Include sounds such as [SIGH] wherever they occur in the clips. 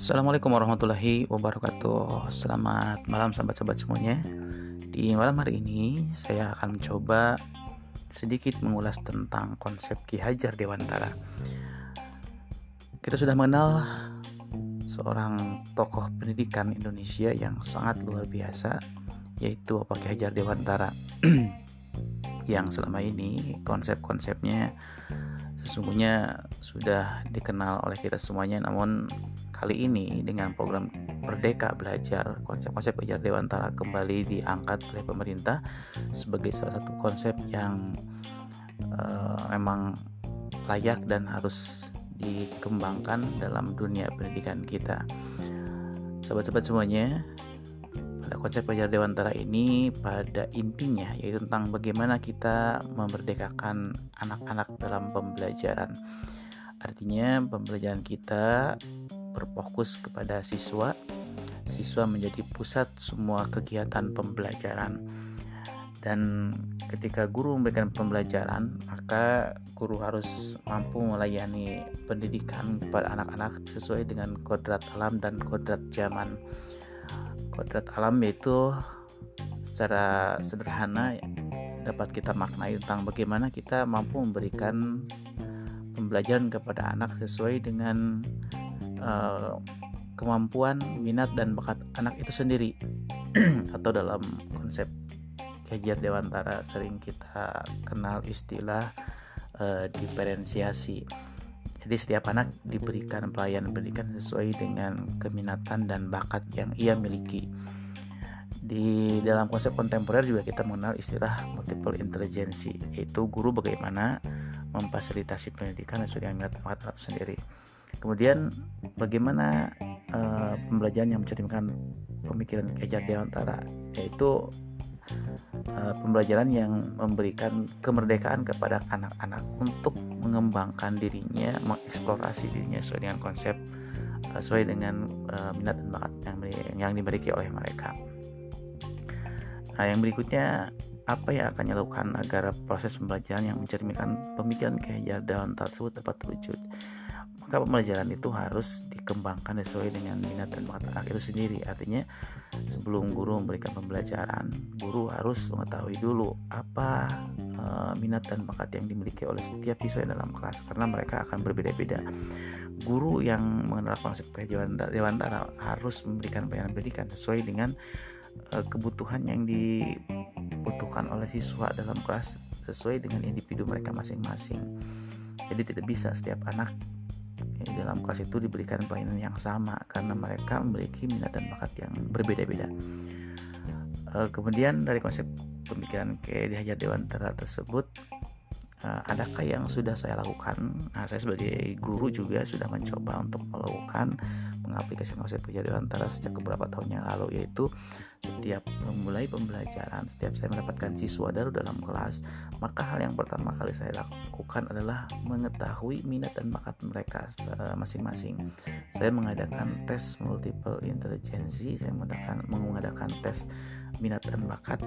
Assalamualaikum warahmatullahi wabarakatuh. Selamat malam sahabat-sahabat semuanya. Di malam hari ini saya akan mencoba sedikit mengulas tentang konsep Ki Hajar Dewantara. Kita sudah mengenal seorang tokoh pendidikan Indonesia yang sangat luar biasa Yaitu Bapak Ki Hajar Dewantara. [CLEARS THROAT] Yang selama ini konsep-konsepnya sesungguhnya sudah dikenal oleh kita semuanya namun kali ini dengan program Merdeka Belajar konsep-konsep belajar Dewantara kembali diangkat oleh pemerintah sebagai salah satu konsep yang uh, memang layak dan harus dikembangkan dalam dunia pendidikan kita. Sobat-sobat semuanya, konsep belajar Dewantara ini pada intinya yaitu tentang bagaimana kita memerdekakan anak-anak dalam pembelajaran. Artinya pembelajaran kita berfokus kepada siswa. Siswa menjadi pusat semua kegiatan pembelajaran. Dan ketika guru memberikan pembelajaran, maka guru harus mampu melayani pendidikan kepada anak-anak sesuai dengan kodrat alam dan kodrat zaman kodrat alam yaitu secara sederhana dapat kita maknai tentang bagaimana kita mampu memberikan pembelajaran kepada anak sesuai dengan uh, kemampuan, minat dan bakat anak itu sendiri. [CLEARS THROAT] Atau dalam konsep kajian dewantara sering kita kenal istilah uh, diferensiasi jadi setiap anak diberikan pelayanan pendidikan sesuai dengan keminatan dan bakat yang ia miliki. Di dalam konsep kontemporer juga kita mengenal istilah multiple intelligence, yaitu guru bagaimana memfasilitasi pendidikan sesuai dengan minat bakat sendiri. Kemudian bagaimana uh, pembelajaran yang mencerminkan pemikiran kejar dewantara, yaitu uh, pembelajaran yang memberikan kemerdekaan kepada anak-anak untuk mengembangkan dirinya, mengeksplorasi dirinya sesuai dengan konsep uh, sesuai dengan uh, minat dan bakat yang yang dimiliki oleh mereka. Nah, yang berikutnya apa yang akan dilakukan agar proses pembelajaran yang mencerminkan pemikiran dalam tersebut dapat terwujud? Maka pembelajaran itu harus dikembangkan sesuai dengan minat dan bakat anak itu sendiri. Artinya sebelum guru memberikan pembelajaran guru harus mengetahui dulu apa e, minat dan bakat yang dimiliki oleh setiap siswa dalam kelas. Karena mereka akan berbeda-beda. Guru yang mengenal konsep dewantara harus memberikan pelayanan pendidikan sesuai dengan e, kebutuhan yang dibutuhkan oleh siswa dalam kelas sesuai dengan individu mereka masing-masing. Jadi tidak bisa setiap anak di dalam kelas itu diberikan pelayanan yang sama karena mereka memiliki minat dan bakat yang berbeda-beda. Uh, kemudian dari konsep pemikiran kayak dihajar Dewantara tersebut adakah yang sudah saya lakukan? Nah, saya sebagai guru juga sudah mencoba untuk melakukan mengaplikasikan konsep antara sejak beberapa tahun yang lalu yaitu setiap memulai pembelajaran, setiap saya mendapatkan siswa baru dalam kelas, maka hal yang pertama kali saya lakukan adalah mengetahui minat dan bakat mereka eh, masing-masing. Saya mengadakan tes multiple intelligence, saya mengadakan mengadakan tes minat dan bakat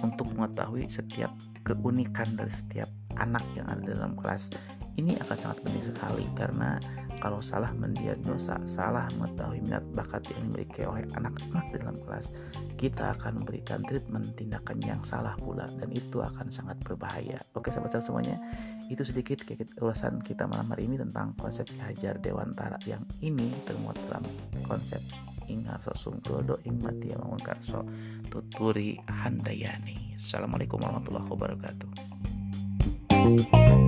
untuk mengetahui setiap keunikan dari setiap anak yang ada dalam kelas ini akan sangat penting sekali karena kalau salah mendiagnosa, salah mengetahui minat bakat yang dimiliki oleh anak-anak dalam kelas, kita akan memberikan treatment tindakan yang salah pula dan itu akan sangat berbahaya. Oke sahabat-sahabat semuanya, itu sedikit ulasan kita malam hari ini tentang konsep hajar dewantara yang ini termuat dalam konsep Ingarso Sungkrodo Ing Matia Mangun Karso Tuturi Handayani. Assalamualaikum warahmatullahi wabarakatuh. episode.